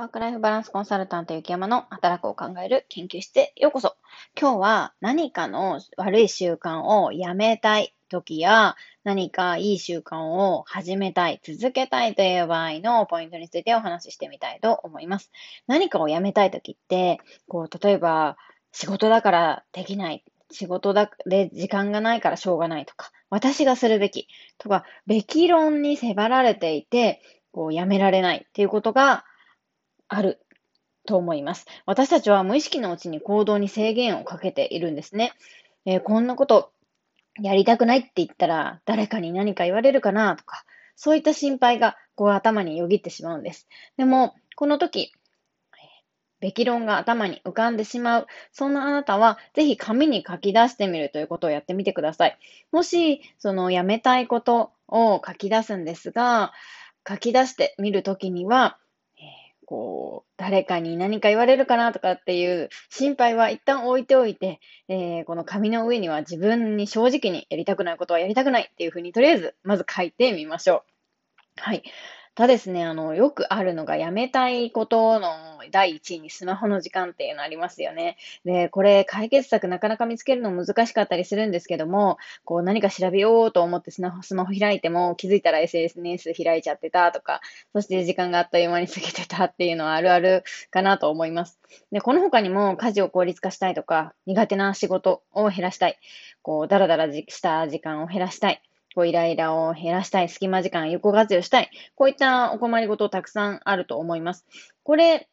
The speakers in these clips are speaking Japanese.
ワークライフバランスコンサルタント雪山の働くを考える研究室へようこそ。今日は何かの悪い習慣をやめたい時や何かいい習慣を始めたい、続けたいという場合のポイントについてお話ししてみたいと思います。何かをやめたい時って、こう、例えば仕事だからできない、仕事だで時間がないからしょうがないとか、私がするべきとか、べき論に迫られていて、こう、やめられないっていうことがあると思います。私たちは無意識のうちに行動に制限をかけているんですね。えー、こんなことやりたくないって言ったら誰かに何か言われるかなとか、そういった心配がこう頭によぎってしまうんです。でも、この時、べき論が頭に浮かんでしまう。そんなあなたは、ぜひ紙に書き出してみるということをやってみてください。もし、そのやめたいことを書き出すんですが、書き出してみるときには、こう、誰かに何か言われるかなとかっていう心配は一旦置いておいて、えー、この紙の上には自分に正直にやりたくないことはやりたくないっていうふうにとりあえずまず書いてみましょう。はい。ただですね、あの、よくあるのがやめたいことの第一位にスマホの時間っていうのありますよね。で、これ解決策なかなか見つけるの難しかったりするんですけども、こう何か調べようと思ってスマホスマホ開いても気づいたら SNS 開いちゃってたとか、そして時間があっという間に過ぎてたっていうのはあるあるかなと思います。で、この他にも家事を効率化したいとか、苦手な仕事を減らしたい、こう、ダラダラした時間を減らしたい。こうイライラを減らしたい、隙間時間有効活用したい、こういったお困りごとたくさんあると思います。これ、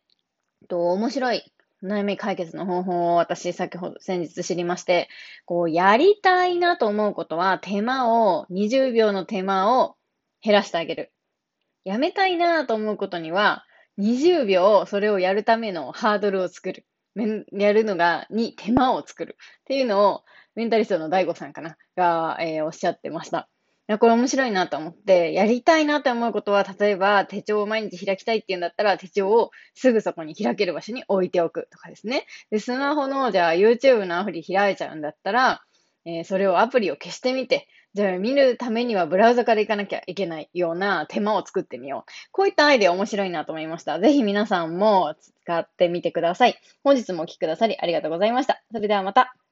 と面白い悩み解決の方法を私先ほど先日知りまして、こうやりたいなと思うことは手間を、20秒の手間を減らしてあげる。やめたいなと思うことには、20秒それをやるためのハードルを作る。やるのが、に手間を作る。っていうのを、メンタリストの DAIGO さんかなが、えー、おっしゃってました。これ面白いなと思って、やりたいなと思うことは、例えば手帳を毎日開きたいっていうんだったら、手帳をすぐそこに開ける場所に置いておくとかですね。で、スマホの、じゃあ YouTube のアプリ開いちゃうんだったら、えー、それをアプリを消してみて、じゃあ見るためにはブラウザから行かなきゃいけないような手間を作ってみよう。こういったアイデア面白いなと思いました。ぜひ皆さんも使ってみてください。本日もお聴きくださりありがとうございました。それではまた。